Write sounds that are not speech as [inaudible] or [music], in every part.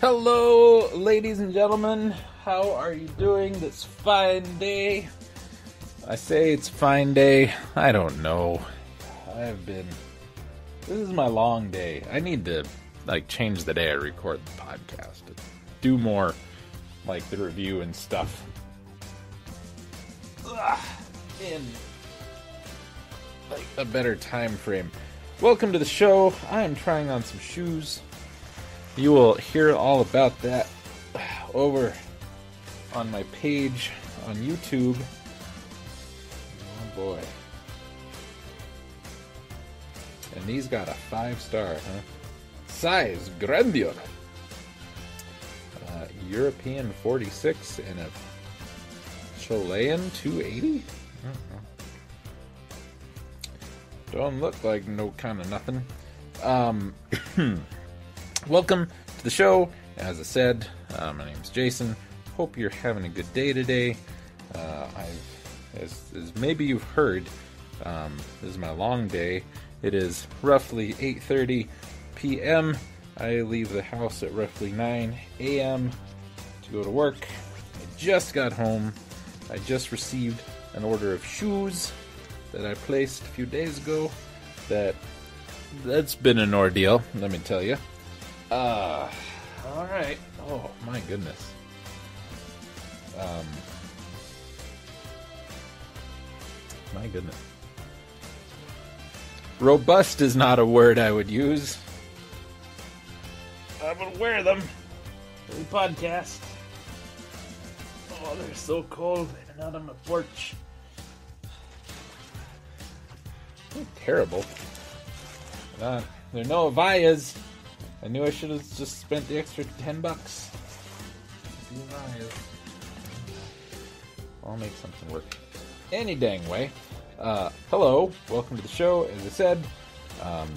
Hello, ladies and gentlemen. How are you doing this fine day? I say it's fine day. I don't know. I've been. This is my long day. I need to like change the day I record the podcast. Do more like the review and stuff. Ugh, in like a better time frame. Welcome to the show. I am trying on some shoes. You will hear all about that over on my page on YouTube. Oh boy. And these got a five star, huh? Size Grandeur. Uh, European 46 and a Chilean 280? Don't look like no kind of nothing. Um, [clears throat] welcome to the show. As I said, uh, my name's Jason. Hope you're having a good day today. Uh, as, as maybe you've heard, um, this is my long day. It is roughly 8:30 p.m. I leave the house at roughly 9 a.m. to go to work. I just got home. I just received an order of shoes that I placed a few days ago. That that's been an ordeal, let me tell you. Uh, all right. Oh my goodness. Um, my goodness. Robust is not a word I would use. I would wear them for the podcast. Oh, they're so cold and out on the porch. They're terrible. Uh, they're no Avayas. I knew I should have just spent the extra ten bucks. The Avayas. I'll make something work any dang way. Uh, hello, welcome to the show. As I said, um,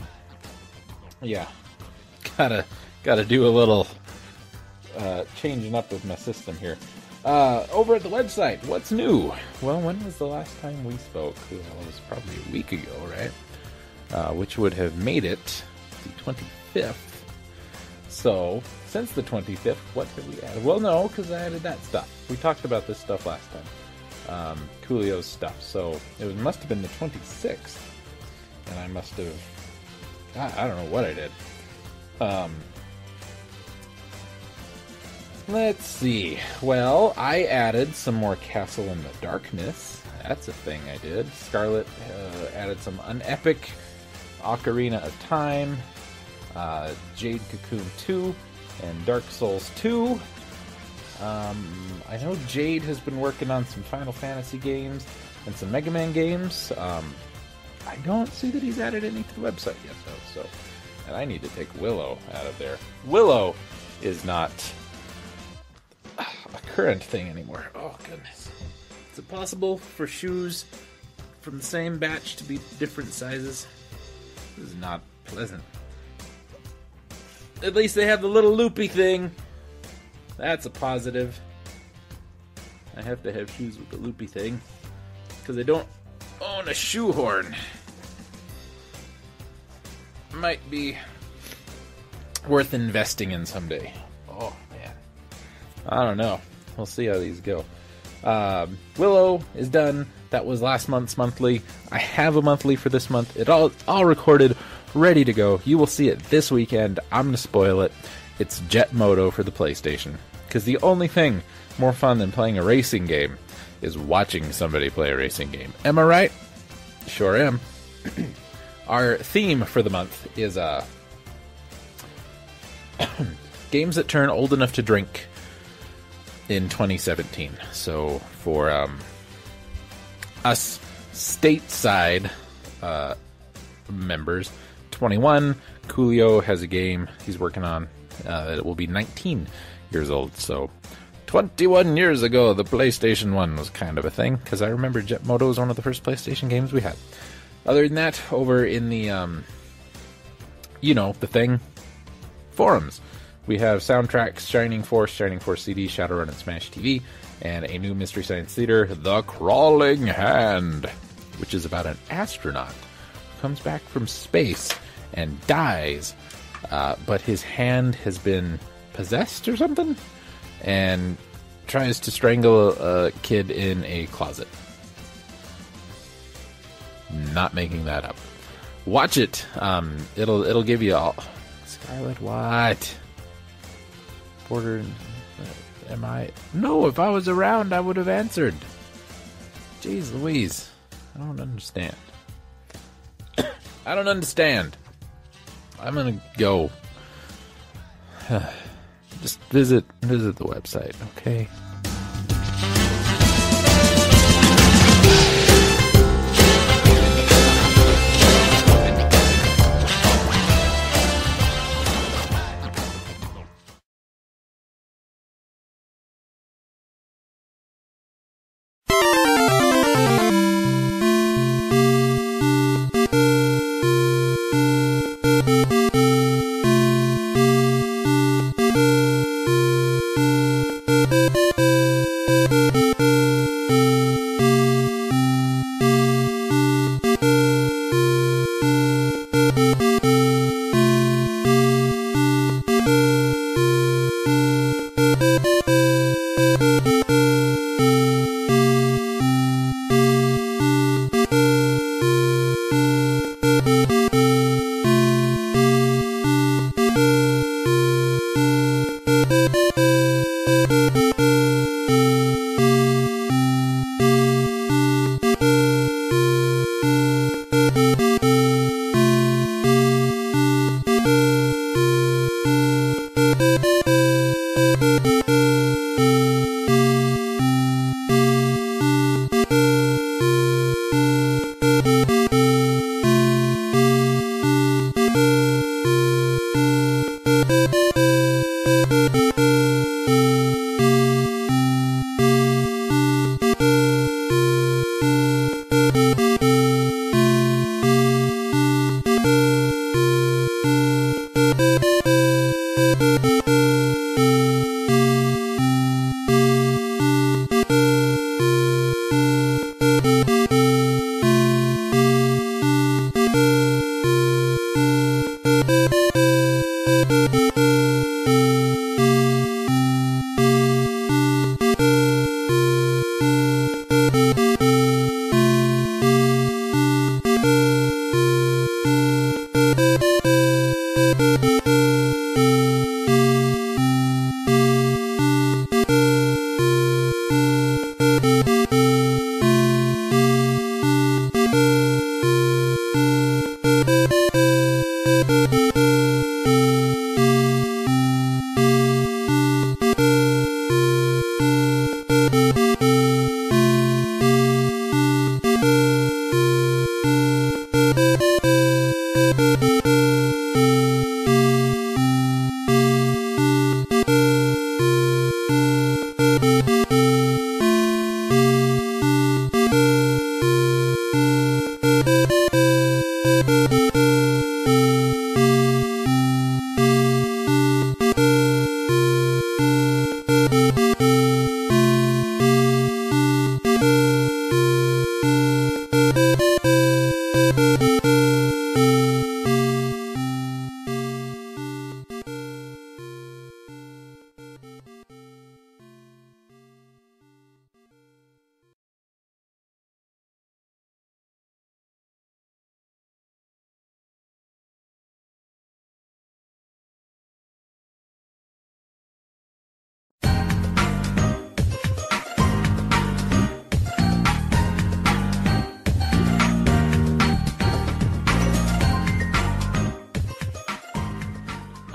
yeah, [laughs] gotta gotta do a little uh, changing up with my system here. Uh, over at the website, what's new? Well, when was the last time we spoke? Well, it was probably a week ago, right? Uh, which would have made it the 25th. So, since the 25th, what have we added? Well, no, because I added that stuff. We talked about this stuff last time. Um, Coolio's stuff. So, it was, must have been the 26th. And I must have. I, I don't know what I did. Um, let's see. Well, I added some more Castle in the Darkness. That's a thing I did. Scarlet uh, added some unepic Ocarina of Time, uh, Jade Cocoon 2, and Dark Souls 2. Um, I know Jade has been working on some Final Fantasy games and some Mega Man games. Um, I don't see that he's added any to the website yet, though. So, and I need to take Willow out of there. Willow is not a current thing anymore. Oh goodness! Is it possible for shoes from the same batch to be different sizes? This is not pleasant. At least they have the little loopy thing. That's a positive. I have to have shoes with the loopy thing. Because I don't own a shoehorn. Might be worth investing in someday. Oh, man. I don't know. We'll see how these go. Um, Willow is done. That was last month's monthly. I have a monthly for this month. It all all recorded, ready to go. You will see it this weekend. I'm gonna spoil it. It's Jet Moto for the PlayStation. Because the only thing more fun than playing a racing game is watching somebody play a racing game. Am I right? Sure am. [clears throat] Our theme for the month is uh, [coughs] games that turn old enough to drink in 2017. So for um, us stateside uh, members, 21, Coolio has a game he's working on uh, that will be 19 years old. So 21 years ago, the PlayStation 1 was kind of a thing, because I remember Jet Moto was one of the first PlayStation games we had. Other than that, over in the, um, you know, the thing, forums, we have soundtracks Shining Force, Shining Force CD, Shadowrun, and Smash TV, and a new Mystery Science Theater, The Crawling Hand, which is about an astronaut who comes back from space and dies, uh, but his hand has been possessed or something, and tries to strangle a, a kid in a closet. Not making that up. Watch it. Um, it'll it'll give you all. Scarlet, what? Border. Am I? No. If I was around, I would have answered. Jeez, Louise, I don't understand. [coughs] I don't understand. I'm gonna go. [sighs] Just visit visit the website, okay?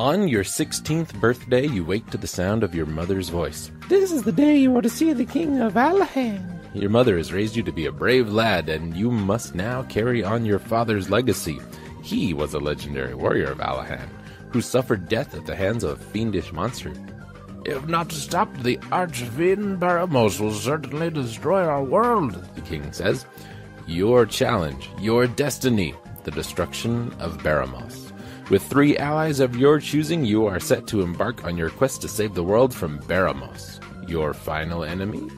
On your 16th birthday, you wake to the sound of your mother's voice. This is the day you are to see the king of Aliahan. Your mother has raised you to be a brave lad, and you must now carry on your father's legacy. He was a legendary warrior of Aliahan, who suffered death at the hands of a fiendish monster. If not stopped, the Archfiend Baramos will certainly destroy our world, the king says. Your challenge, your destiny, the destruction of Baramos. With three allies of your choosing, you are set to embark on your quest to save the world from Baramos. Your final enemy?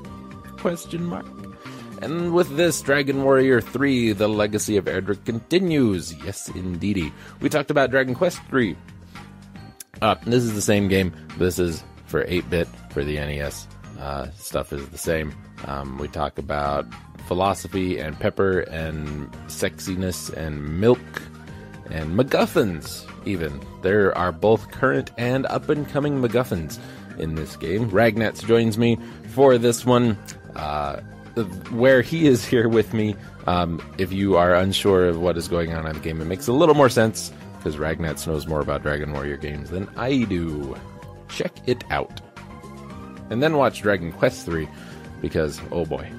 Question mark. And with this, Dragon Warrior 3, The Legacy of Erdrick continues. Yes, indeedy. We talked about Dragon Quest 3. Uh, this is the same game. This is for 8 bit for the NES. Uh, stuff is the same. Um, we talk about philosophy and pepper and sexiness and milk and MacGuffins, even. There are both current and up and coming MacGuffins in this game. Ragnats joins me for this one. Uh, where he is here with me, um, if you are unsure of what is going on in the game, it makes a little more sense because Ragnats knows more about Dragon Warrior games than I do. Check it out. And then watch Dragon Quest 3 because, oh boy.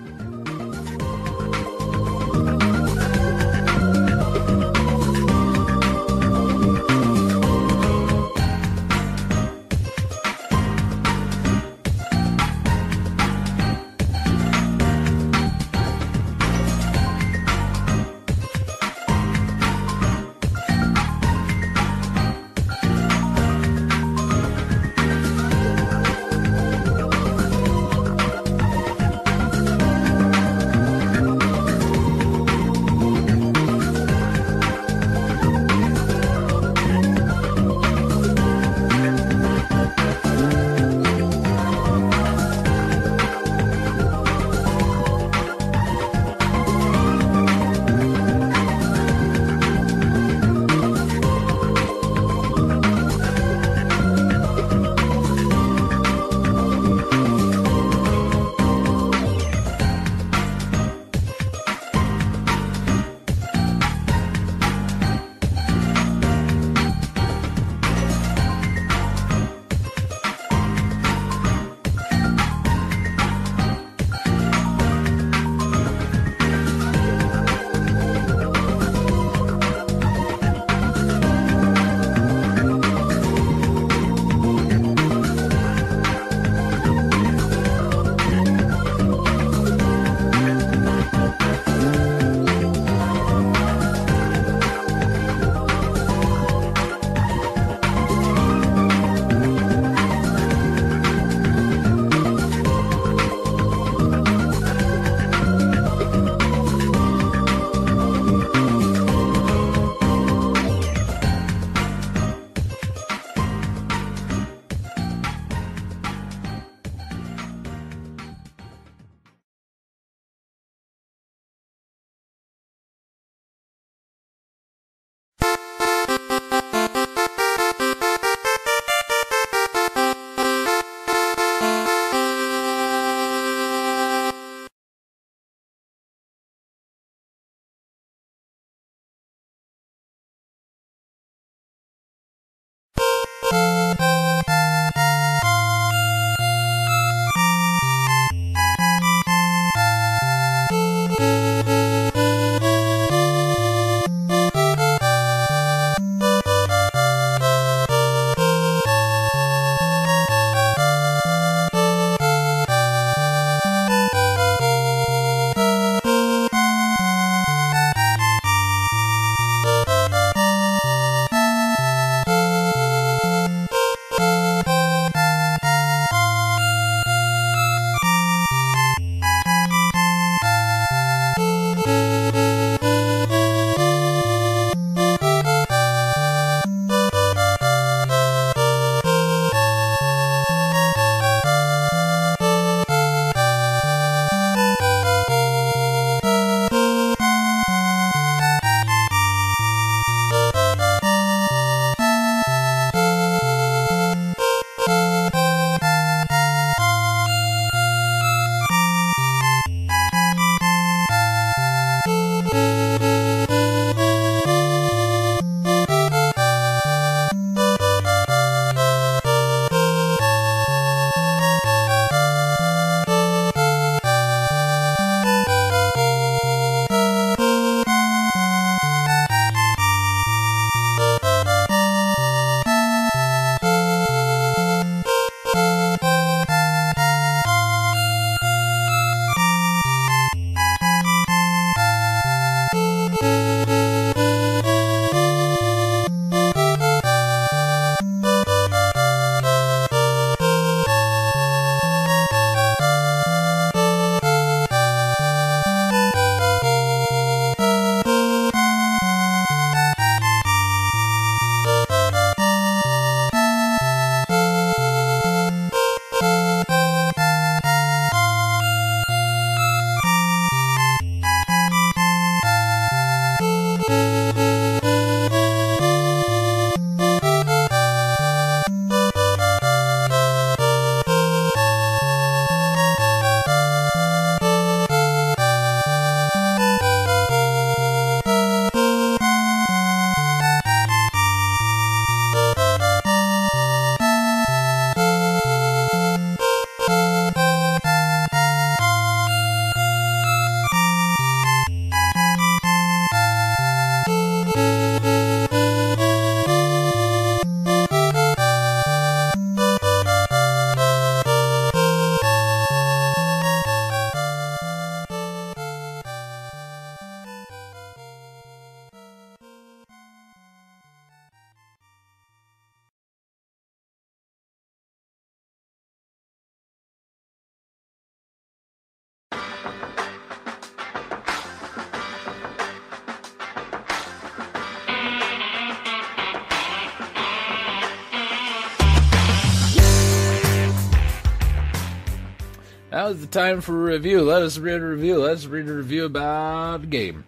Time for a review. Let us read a review. Let's read a review about a game.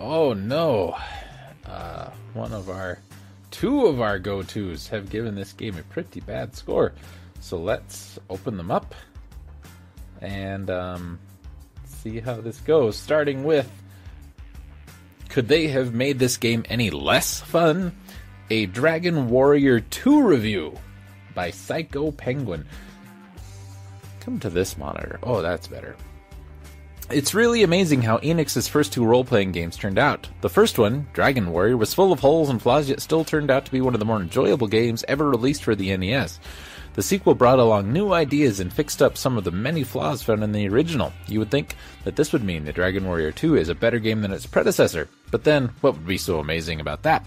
Oh no. Uh, one of our, two of our go tos have given this game a pretty bad score. So let's open them up and um, see how this goes. Starting with Could they have made this game any less fun? A Dragon Warrior 2 review by Psycho Penguin. Come to this monitor. Oh, that's better. It's really amazing how Enix's first two role playing games turned out. The first one, Dragon Warrior, was full of holes and flaws, yet still turned out to be one of the more enjoyable games ever released for the NES. The sequel brought along new ideas and fixed up some of the many flaws found in the original. You would think that this would mean that Dragon Warrior 2 is a better game than its predecessor, but then, what would be so amazing about that?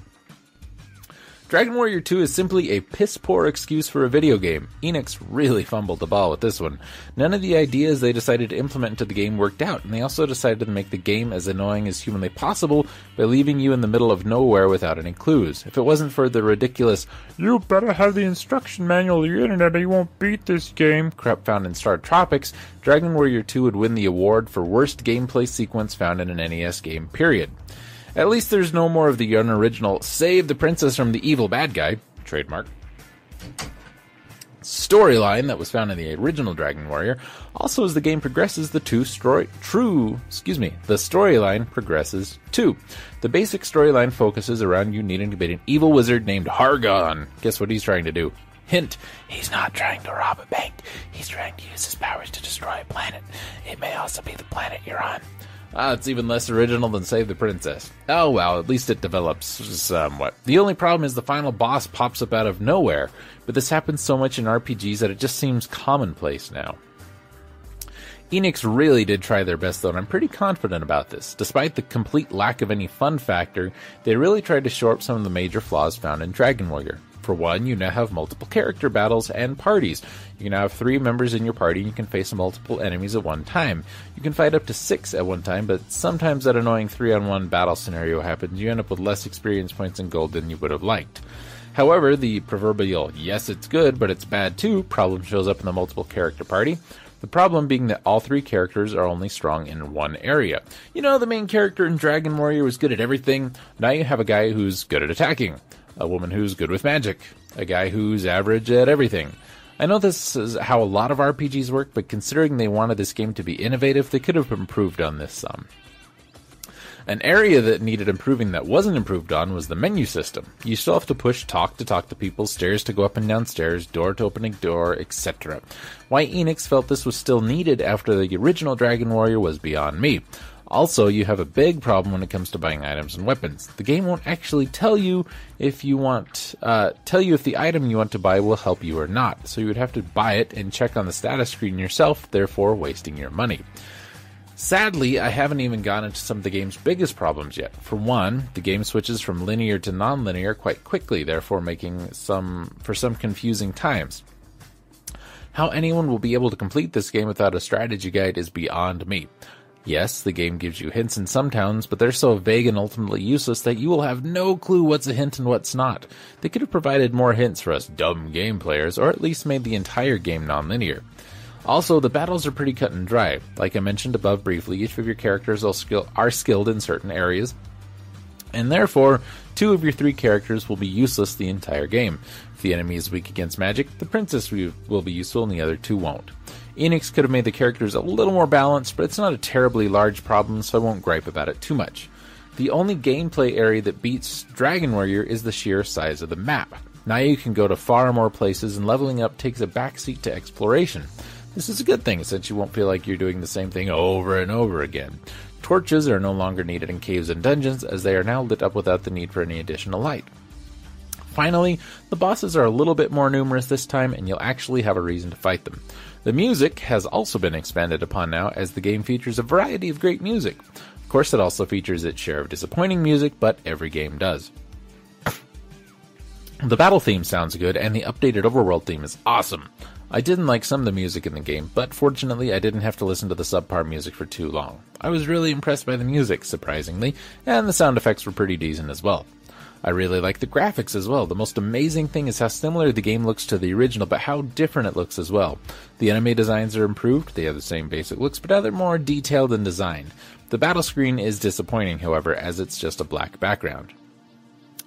Dragon Warrior 2 is simply a piss poor excuse for a video game. Enix really fumbled the ball with this one. None of the ideas they decided to implement into the game worked out, and they also decided to make the game as annoying as humanly possible by leaving you in the middle of nowhere without any clues. If it wasn't for the ridiculous, you better have the instruction manual or the internet or you won't beat this game crap found in StarTropics, Dragon Warrior 2 would win the award for worst gameplay sequence found in an NES game, period. At least there's no more of the unoriginal save the princess from the evil bad guy, trademark, storyline that was found in the original Dragon Warrior. Also, as the game progresses, the two story true, excuse me, the storyline progresses too. The basic storyline focuses around you needing to beat an evil wizard named Hargon. Guess what he's trying to do? Hint, he's not trying to rob a bank. He's trying to use his powers to destroy a planet. It may also be the planet you're on. Ah, it's even less original than Save the Princess. Oh well, at least it develops somewhat. The only problem is the final boss pops up out of nowhere, but this happens so much in RPGs that it just seems commonplace now. Enix really did try their best though, and I'm pretty confident about this. Despite the complete lack of any fun factor, they really tried to shore up some of the major flaws found in Dragon Warrior. For one, you now have multiple character battles and parties. You can now have three members in your party and you can face multiple enemies at one time. You can fight up to six at one time, but sometimes that annoying three on one battle scenario happens. You end up with less experience points and gold than you would have liked. However, the proverbial yes, it's good, but it's bad too problem shows up in the multiple character party. The problem being that all three characters are only strong in one area. You know, the main character in Dragon Warrior was good at everything. Now you have a guy who's good at attacking a woman who's good with magic, a guy who's average at everything. I know this is how a lot of RPGs work, but considering they wanted this game to be innovative, they could have improved on this some. An area that needed improving that wasn't improved on was the menu system. You still have to push talk to talk to people, stairs to go up and down stairs, door to opening door, etc. Why Enix felt this was still needed after the original Dragon Warrior was beyond me. Also, you have a big problem when it comes to buying items and weapons. The game won't actually tell you if you want, uh, tell you if the item you want to buy will help you or not. So you would have to buy it and check on the status screen yourself, therefore wasting your money. Sadly, I haven't even gotten into some of the game's biggest problems yet. For one, the game switches from linear to non-linear quite quickly, therefore making some for some confusing times. How anyone will be able to complete this game without a strategy guide is beyond me. Yes, the game gives you hints in some towns, but they're so vague and ultimately useless that you will have no clue what's a hint and what's not. They could have provided more hints for us dumb game players, or at least made the entire game non-linear. Also, the battles are pretty cut and dry. Like I mentioned above briefly, each of your characters are, skill- are skilled in certain areas, and therefore, two of your three characters will be useless the entire game. If the enemy is weak against magic, the princess will be useful and the other two won't. Enix could have made the characters a little more balanced, but it's not a terribly large problem, so I won't gripe about it too much. The only gameplay area that beats Dragon Warrior is the sheer size of the map. Now you can go to far more places, and leveling up takes a backseat to exploration. This is a good thing since you won't feel like you're doing the same thing over and over again. Torches are no longer needed in caves and dungeons, as they are now lit up without the need for any additional light. Finally, the bosses are a little bit more numerous this time, and you'll actually have a reason to fight them. The music has also been expanded upon now, as the game features a variety of great music. Of course, it also features its share of disappointing music, but every game does. The battle theme sounds good, and the updated overworld theme is awesome. I didn't like some of the music in the game, but fortunately I didn't have to listen to the subpar music for too long. I was really impressed by the music, surprisingly, and the sound effects were pretty decent as well. I really like the graphics as well. The most amazing thing is how similar the game looks to the original, but how different it looks as well. The enemy designs are improved, they have the same basic looks, but now they're more detailed and designed. The battle screen is disappointing, however, as it's just a black background.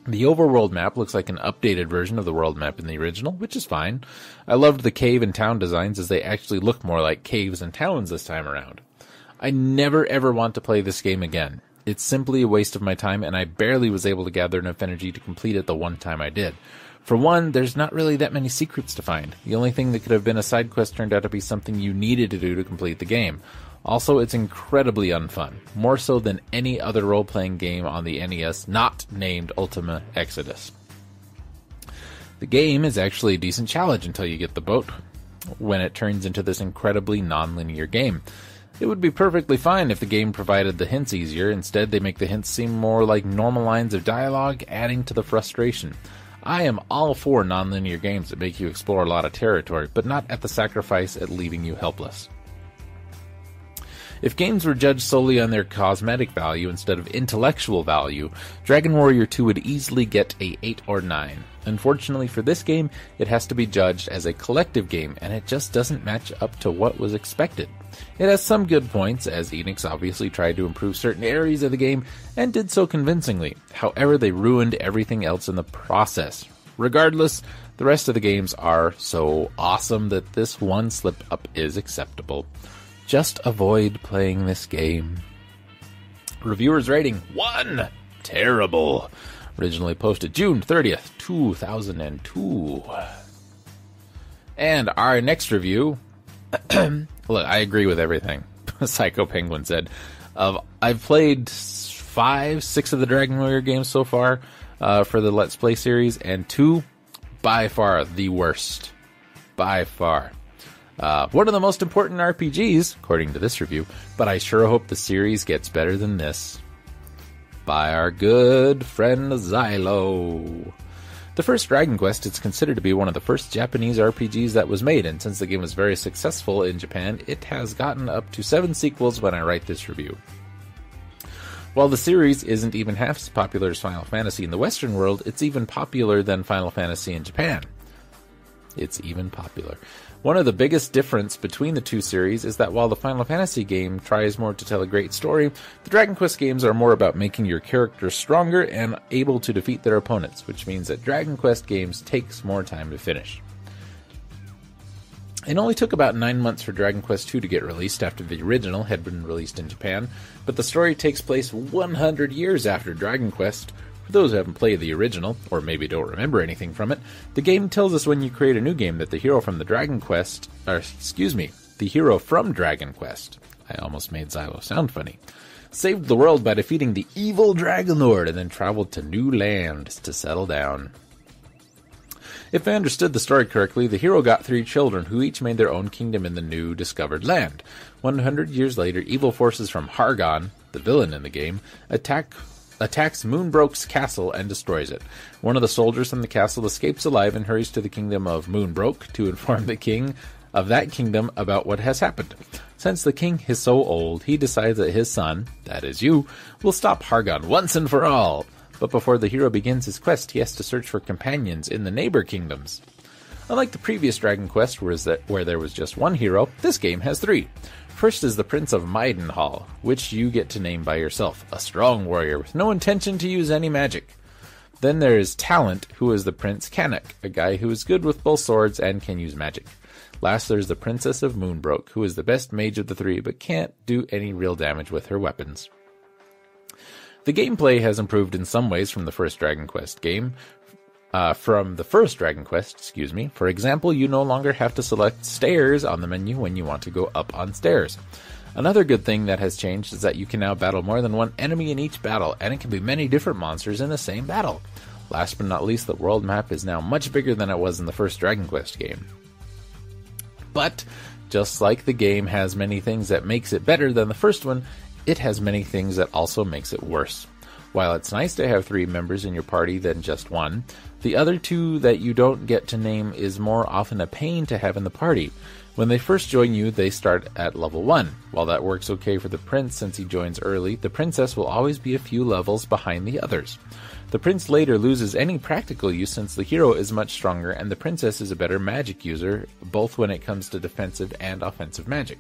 The overworld map looks like an updated version of the world map in the original, which is fine. I loved the cave and town designs as they actually look more like caves and towns this time around. I never ever want to play this game again. It's simply a waste of my time and I barely was able to gather enough energy to complete it the one time I did. For one, there's not really that many secrets to find. The only thing that could have been a side quest turned out to be something you needed to do to complete the game. Also, it's incredibly unfun, more so than any other role playing game on the NES not named Ultima Exodus. The game is actually a decent challenge until you get the boat, when it turns into this incredibly non linear game. It would be perfectly fine if the game provided the hints easier. Instead, they make the hints seem more like normal lines of dialogue, adding to the frustration. I am all for nonlinear games that make you explore a lot of territory, but not at the sacrifice at leaving you helpless. If games were judged solely on their cosmetic value instead of intellectual value, Dragon Warrior 2 would easily get a 8 or 9. Unfortunately for this game, it has to be judged as a collective game, and it just doesn't match up to what was expected. It has some good points, as Enix obviously tried to improve certain areas of the game, and did so convincingly. However, they ruined everything else in the process. Regardless, the rest of the games are so awesome that this one slip up is acceptable. Just avoid playing this game. Reviewers rating 1! Terrible. Originally posted June 30th, 2002. And our next review. [clears throat] look, I agree with everything [laughs] Psycho Penguin said. Of I've played five, six of the Dragon Warrior games so far uh, for the Let's Play series, and two, by far the worst. By far. Uh, one of the most important RPGs, according to this review, but I sure hope the series gets better than this. By our good friend Xylo. The first Dragon Quest is considered to be one of the first Japanese RPGs that was made, and since the game was very successful in Japan, it has gotten up to seven sequels when I write this review. While the series isn't even half as popular as Final Fantasy in the Western world, it's even popular than Final Fantasy in Japan. It's even popular. One of the biggest difference between the two series is that while the Final Fantasy game tries more to tell a great story, the Dragon Quest games are more about making your characters stronger and able to defeat their opponents, which means that Dragon Quest games takes more time to finish. It only took about 9 months for Dragon Quest II to get released after the original had been released in Japan, but the story takes place 100 years after Dragon Quest, for those who haven't played the original, or maybe don't remember anything from it, the game tells us when you create a new game that the hero from the Dragon Quest, or excuse me, the hero from Dragon Quest, I almost made Xylo sound funny, saved the world by defeating the evil Dragon Lord and then traveled to new lands to settle down. If I understood the story correctly, the hero got three children who each made their own kingdom in the new discovered land. 100 years later, evil forces from Hargon, the villain in the game, attack attacks Moonbrooke's castle and destroys it. One of the soldiers from the castle escapes alive and hurries to the kingdom of Moonbrooke to inform the king of that kingdom about what has happened. Since the king is so old, he decides that his son, that is you, will stop Hargon once and for all. But before the hero begins his quest, he has to search for companions in the neighbor kingdoms. Unlike the previous Dragon Quest, where there was just one hero, this game has three. First is the Prince of Midenhall, which you get to name by yourself, a strong warrior with no intention to use any magic. Then there is Talent, who is the Prince Cannock, a guy who is good with both swords and can use magic. Last, there's the Princess of Moonbrooke, who is the best mage of the three, but can't do any real damage with her weapons. The gameplay has improved in some ways from the first Dragon Quest game, uh, from the first Dragon Quest, excuse me. For example, you no longer have to select stairs on the menu when you want to go up on stairs. Another good thing that has changed is that you can now battle more than one enemy in each battle, and it can be many different monsters in the same battle. Last but not least, the world map is now much bigger than it was in the first Dragon Quest game. But, just like the game has many things that makes it better than the first one, it has many things that also makes it worse. While it's nice to have three members in your party than just one, the other two that you don't get to name is more often a pain to have in the party. When they first join you, they start at level 1. While that works okay for the prince since he joins early, the princess will always be a few levels behind the others. The prince later loses any practical use since the hero is much stronger and the princess is a better magic user, both when it comes to defensive and offensive magic.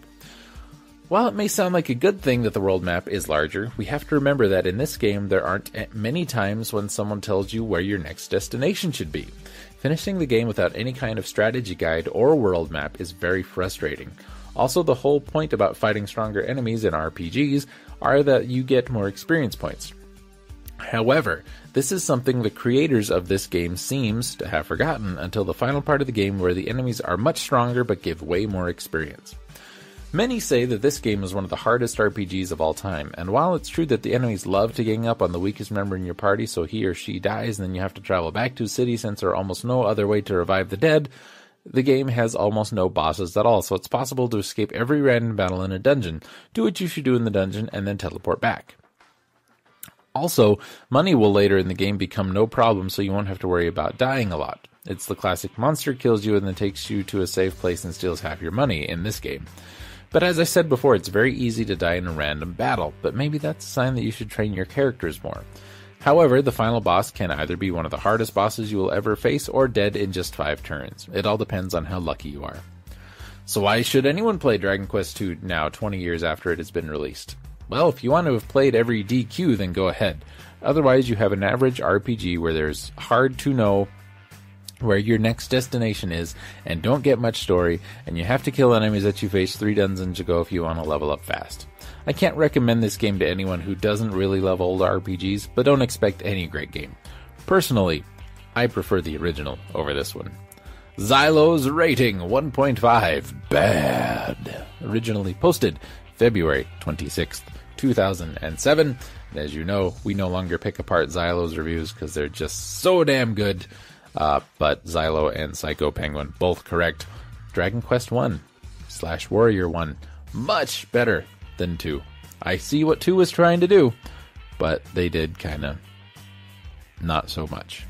While it may sound like a good thing that the world map is larger, we have to remember that in this game there aren't many times when someone tells you where your next destination should be. Finishing the game without any kind of strategy guide or world map is very frustrating. Also, the whole point about fighting stronger enemies in RPGs are that you get more experience points. However, this is something the creators of this game seems to have forgotten until the final part of the game where the enemies are much stronger but give way more experience. Many say that this game is one of the hardest RPGs of all time, and while it's true that the enemies love to gang up on the weakest member in your party so he or she dies and then you have to travel back to a city since there are almost no other way to revive the dead, the game has almost no bosses at all, so it's possible to escape every random battle in a dungeon, do what you should do in the dungeon, and then teleport back. Also, money will later in the game become no problem, so you won't have to worry about dying a lot. It's the classic monster kills you and then takes you to a safe place and steals half your money in this game. But as I said before, it's very easy to die in a random battle, but maybe that's a sign that you should train your characters more. However, the final boss can either be one of the hardest bosses you will ever face or dead in just 5 turns. It all depends on how lucky you are. So why should anyone play Dragon Quest II now 20 years after it has been released? Well, if you want to have played every DQ, then go ahead. Otherwise, you have an average RPG where there's hard to know where your next destination is and don't get much story, and you have to kill enemies that you face three dungeons ago if you want to level up fast. I can't recommend this game to anyone who doesn't really love old RPGs, but don't expect any great game. Personally, I prefer the original over this one. Xylo's rating 1.5 bad. Originally posted February 26th, 2007. And as you know, we no longer pick apart Xylo's reviews because they're just so damn good. Uh, but Xylo and Psycho Penguin both correct. Dragon Quest 1 slash Warrior 1 much better than 2. I see what 2 was trying to do, but they did kind of not so much.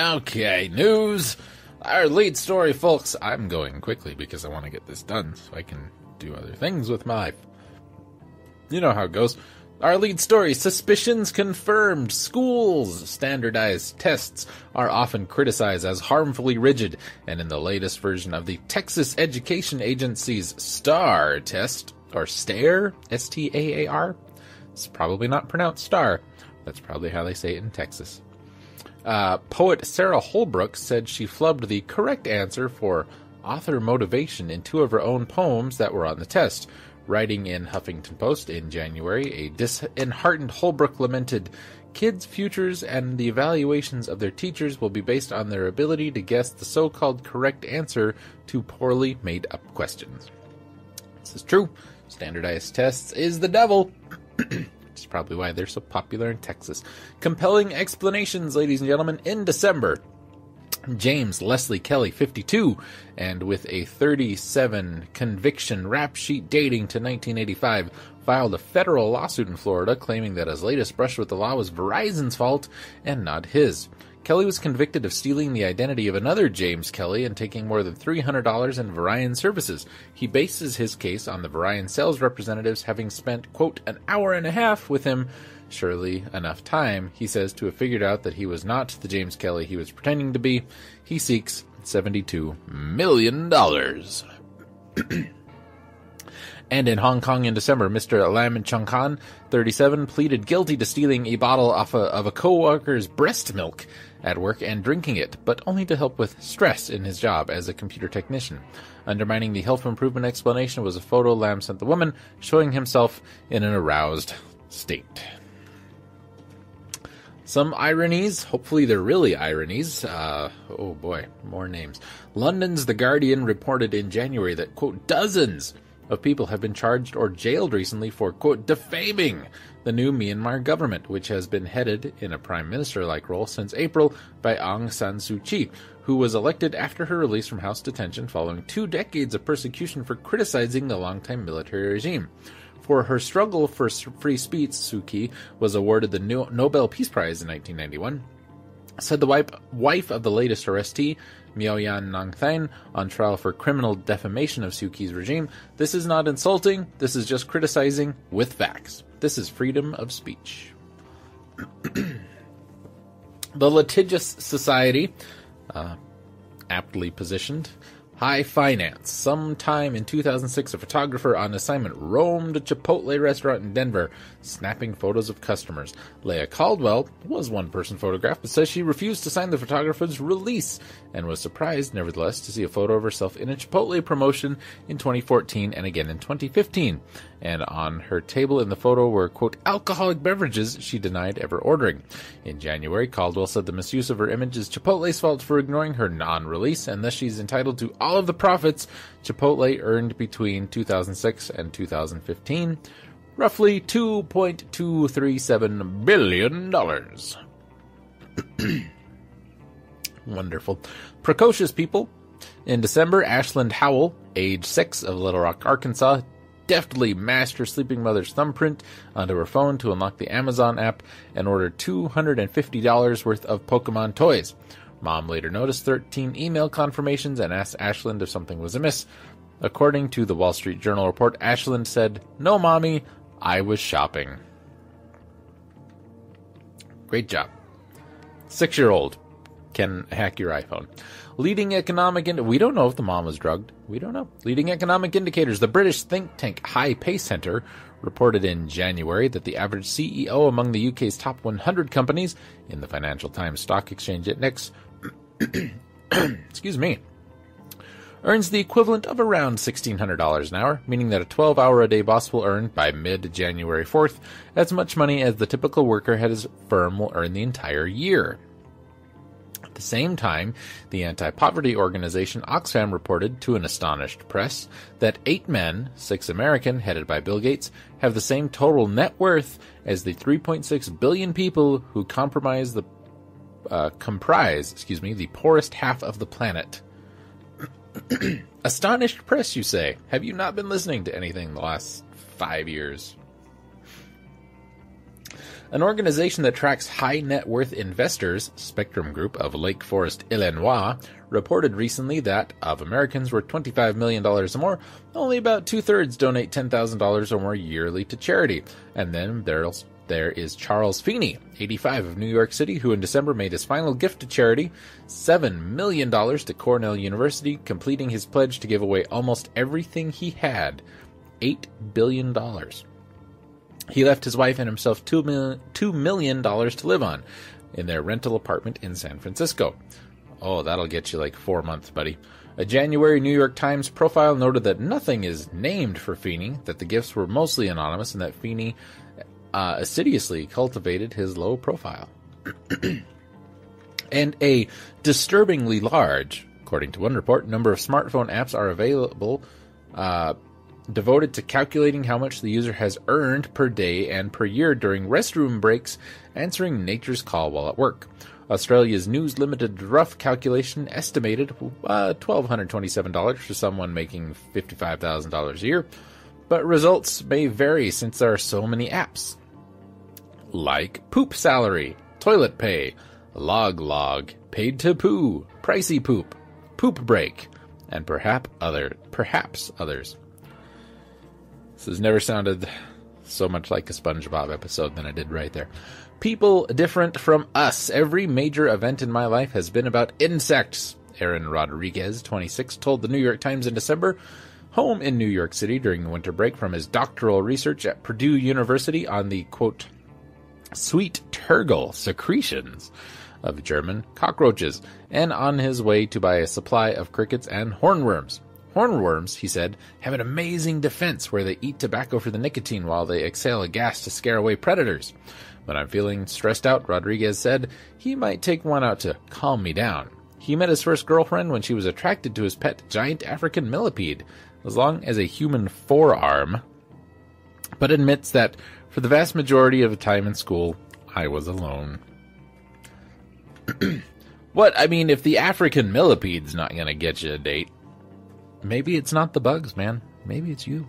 Okay, news. Our lead story, folks. I'm going quickly because I want to get this done so I can do other things with my. You know how it goes. Our lead story suspicions confirmed. Schools' standardized tests are often criticized as harmfully rigid, and in the latest version of the Texas Education Agency's STAR test, or STARE, S T A A R, it's probably not pronounced STAR. That's probably how they say it in Texas. Uh, poet Sara Holbrook said she flubbed the correct answer for author motivation in two of her own poems that were on the test. Writing in Huffington Post in January, a disheartened Holbrook lamented, Kids' futures and the evaluations of their teachers will be based on their ability to guess the so called correct answer to poorly made up questions. This is true. Standardized tests is the devil. [clears throat] Probably why they're so popular in Texas. Compelling explanations, ladies and gentlemen, in December. James Leslie Kelly, 52, and with a 37 conviction rap sheet dating to 1985, filed a federal lawsuit in Florida claiming that his latest brush with the law was Verizon's fault and not his. Kelly was convicted of stealing the identity of another James Kelly and taking more than $300 in Verizon services. He bases his case on the Verizon sales representatives having spent, quote, an hour and a half with him. Surely enough time, he says, to have figured out that he was not the James Kelly he was pretending to be. He seeks $72 million. [clears throat] And in Hong Kong in December, Mr. Lam Chung Khan, 37, pleaded guilty to stealing a bottle off a, of a co-worker's breast milk at work and drinking it, but only to help with stress in his job as a computer technician. Undermining the health improvement explanation was a photo Lam sent the woman showing himself in an aroused state. Some ironies, hopefully they're really ironies. Uh, oh boy, more names. London's The Guardian reported in January that, quote, dozens of people have been charged or jailed recently for, quote, defaming the new Myanmar government, which has been headed in a prime minister like role since April by Aung San Suu Kyi, who was elected after her release from house detention following two decades of persecution for criticizing the longtime military regime. For her struggle for free speech, Suu Kyi was awarded the Nobel Peace Prize in 1991 said the wife of the latest arrestee, Myo Yan Naung Thein, on trial for criminal defamation of Suu Kyi's regime. This is not insulting, this is just criticizing with facts. This is freedom of speech. the litigious society, uh, aptly positioned, High Finance. Sometime in 2006, a photographer on assignment roamed a Chipotle restaurant in Denver, snapping photos of customers. Leah Caldwell was one person photographed, but says she refused to sign the photographer's release and was surprised, nevertheless, to see a photo of herself in a Chipotle promotion in 2014 and again in 2015. And on her table in the photo were, quote, alcoholic beverages she denied ever ordering. In January, Caldwell said the misuse of her image is Chipotle's fault for ignoring her non release, and thus she's entitled to all of the profits Chipotle earned between 2006 and 2015, roughly $2.237 billion. [clears throat] Wonderful. Precocious people. In December, Ashlynd Howell, age 6 of Little Rock, Arkansas, deftly mashed her sleeping mother's thumbprint onto her phone to unlock the Amazon app and order $250 worth of Pokemon toys. Mom later noticed 13 email confirmations and asked Ashlynd if something was amiss. According to the Wall Street Journal report, Ashlynd said, No, mommy, I was shopping. Great job. Six year old can hack your iPhone. Leading economic ind- we don't know if the mom was drugged. We don't know. Leading economic indicators. The British think tank High Pay Center reported in January that the average CEO among the UK's top 100 companies in the Financial Times Stock Exchange Index [clears throat] excuse me, earns the equivalent of around $1,600 an hour, meaning that a 12 hour a day boss will earn, by mid January 4th, as much money as the typical worker at his firm will earn the entire year. At the same time, the anti poverty organization Oxfam reported to an astonished press that eight men, six American, headed by Bill Gates, have the same total net worth as the 3.6 billion people who compromise the uh, comprise, excuse me, the poorest half of the planet. [clears throat] Astonished press, you say? Have you not been listening to anything the last five years? An organization that tracks high net worth investors, Spectrum Group of Lake Forest, Illinois, reported recently that of Americans worth $25 million or more, only about two thirds donate $10,000 or more yearly to charity. And then there's there is Charles Feeney, 85 of New York City, who in December made his final gift to charity, $7 million to Cornell University, completing his pledge to give away almost everything he had, $8 billion. He left his wife and himself $2 million, $2 million to live on in their rental apartment in San Francisco. Oh, that'll get you like four months, buddy. A January New York Times profile noted that nothing is named for Feeney, that the gifts were mostly anonymous, and that Feeney uh, assiduously cultivated his low profile. [clears throat] and a disturbingly large, according to one report, number of smartphone apps are available uh, devoted to calculating how much the user has earned per day and per year during restroom breaks, answering nature's call while at work. Australia's News Limited rough calculation estimated uh, $1,227 for someone making $55,000 a year, but results may vary since there are so many apps. Like poop salary, toilet pay, log log, paid to poo, pricey poop, poop break, and perhaps other perhaps others. This has never sounded so much like a SpongeBob episode than I did right there. People different from us. Every major event in my life has been about insects. Aaron Rodriguez, 26, told the New York Times in December, home in New York City during the winter break from his doctoral research at Purdue University on the quote, sweet tergal secretions of German cockroaches, and on his way to buy a supply of crickets and hornworms. Hornworms, he said, have an amazing defense where they eat tobacco for the nicotine while they exhale a gas to scare away predators. When I'm feeling stressed out, Rodriguez said, he might take one out to calm me down. He met his first girlfriend when she was attracted to his pet giant African millipede, as long as a human forearm, but admits that for the vast majority of the time in school, I was alone. [clears throat] what? I mean, if the African millipede's not going to get you a date, maybe it's not the bugs, man. Maybe it's you.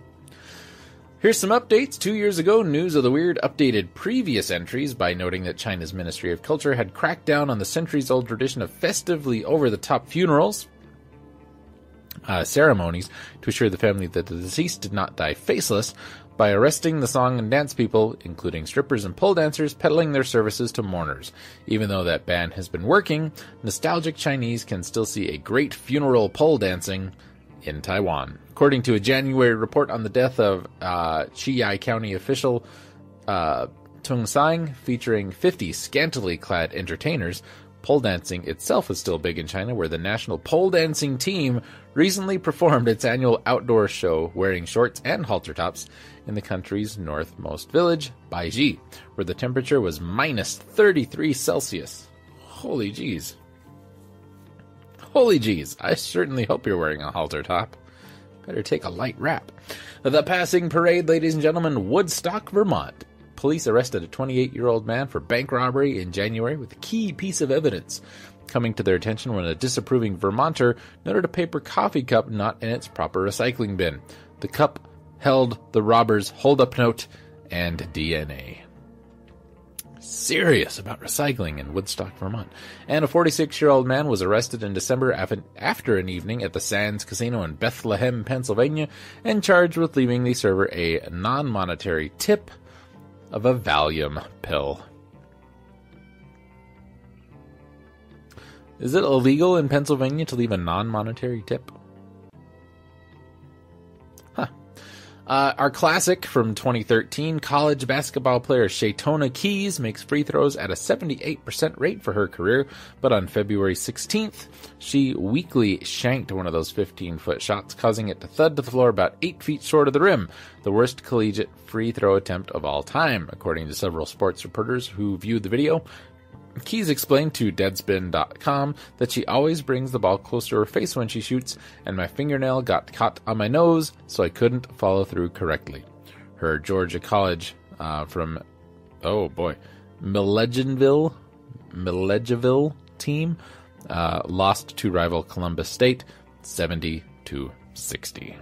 Here's some updates. Two years ago, News of the Weird updated previous entries by noting that China's Ministry of Culture had cracked down on the centuries old tradition of festively over the top funerals. Uh, ceremonies to assure the family that the deceased did not die faceless by arresting the song and dance people, including strippers and pole dancers, peddling their services to mourners. Even though that ban has been working, nostalgic Chinese can still see a great funeral pole dancing in Taiwan. According to a January report on the death of uh, Chiayi County official uh, Tung Sang, featuring 50 scantily clad entertainers, pole dancing itself is still big in China, where the national pole dancing team recently performed its annual outdoor show wearing shorts and halter tops in the country's northmost village, Beiji, where the temperature was minus 33 Celsius. Holy jeez. Holy jeez, I certainly hope you're wearing a halter top. Better take a light wrap. The passing parade, ladies and gentlemen, Woodstock, Vermont. Police arrested a 28 year old man for bank robbery in January with a key piece of evidence coming to their attention when a disapproving Vermonter noted a paper coffee cup not in its proper recycling bin. The cup held the robber's holdup note and DNA. Serious about recycling in Woodstock, Vermont. And a 46 year old man was arrested in December after an evening at the Sands Casino in Bethlehem, Pennsylvania, and charged with leaving the server a non monetary tip of a Valium pill. Is it illegal in Pennsylvania to leave a non monetary tip? Uh, our classic from 2013, college basketball player Shaytona Keys makes free throws at a 78% rate for her career, but on February 16th, she weakly shanked one of those 15 foot shots, causing it to thud to the floor about 8 feet short of the rim, the worst collegiate free throw attempt of all time, according to several sports reporters who viewed the video. Keys explained to Deadspin.com that she always brings the ball close to her face when she shoots, and my fingernail got caught on my nose, so I couldn't follow through correctly. Her Georgia College uh, from, oh boy, Milledgeville, Milledgeville team uh, lost to rival Columbus State 70 to 60.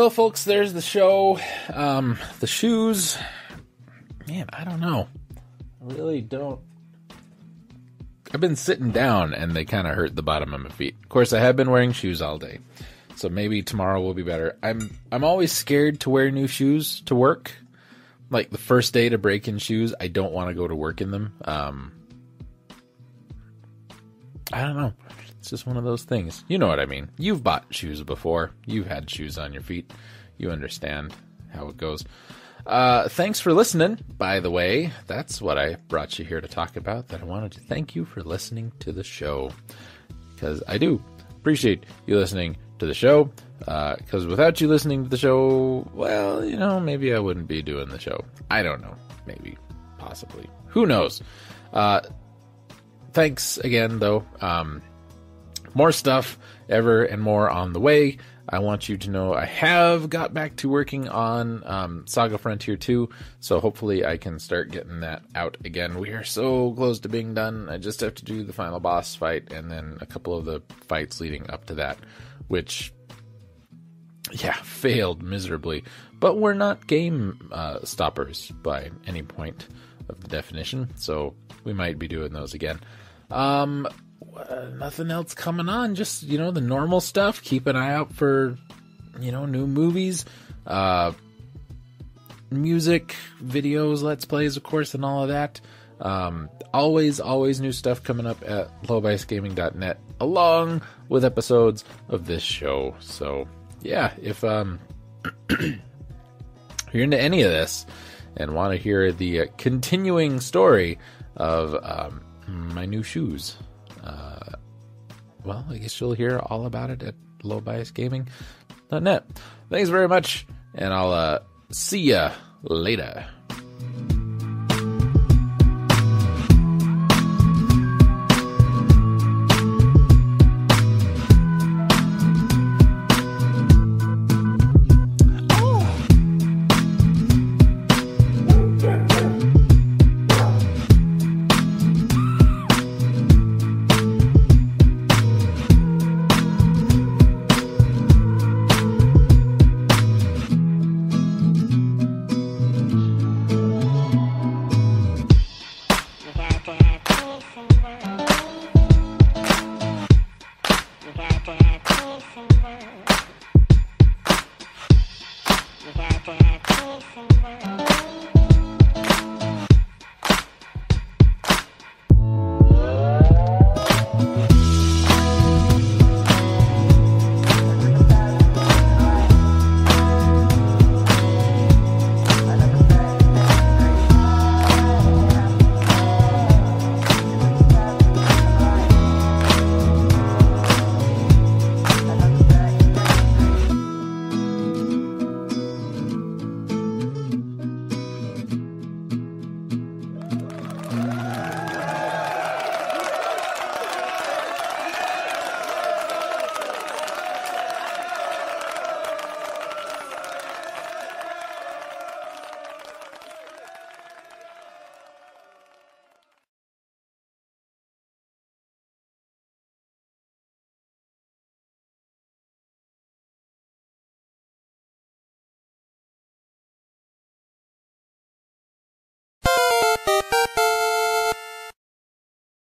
Well, folks, there's the show. Um, the shoes. Man, I don't know. I really don't. I've been sitting down and they kind of hurt the bottom of my feet. Of course, I have been wearing shoes all day. So maybe tomorrow will be better. I'm I'm always scared to wear new shoes to work. Like the first day to break in shoes, I don't want to go to work in them. Um, I don't know. It's just one of those things. You know what I mean. You've bought shoes before. You've had shoes on your feet. You understand how it goes. Uh, thanks for listening, by the way. That's what I brought you here to talk about. That I wanted to thank you for listening to the show. Because I do appreciate you listening to the show. Because uh, without you listening to the show, well, you know, maybe I wouldn't be doing the show. I don't know. Maybe. Possibly. Who knows? Uh, thanks again, though. Um, more stuff ever and more on the way. I want you to know I have got back to working on um, Saga Frontier 2, so hopefully I can start getting that out again. We are so close to being done. I just have to do the final boss fight and then a couple of the fights leading up to that, which, yeah, failed miserably. But we're not game uh, stoppers by any point of the definition, so we might be doing those again. Um, uh, nothing else coming on. Just you know the normal stuff. Keep an eye out for you know new movies, uh, music, videos, let's plays, of course, and all of that. Um, always, always new stuff coming up at lowbiasgaming.net, along with episodes of this show. So yeah, if um [clears throat] you're into any of this and want to hear the uh, continuing story of um, my new shoes uh, well, I guess you'll hear all about it at lowbiasgaming.net. Thanks very much, and I'll uh, see ya later.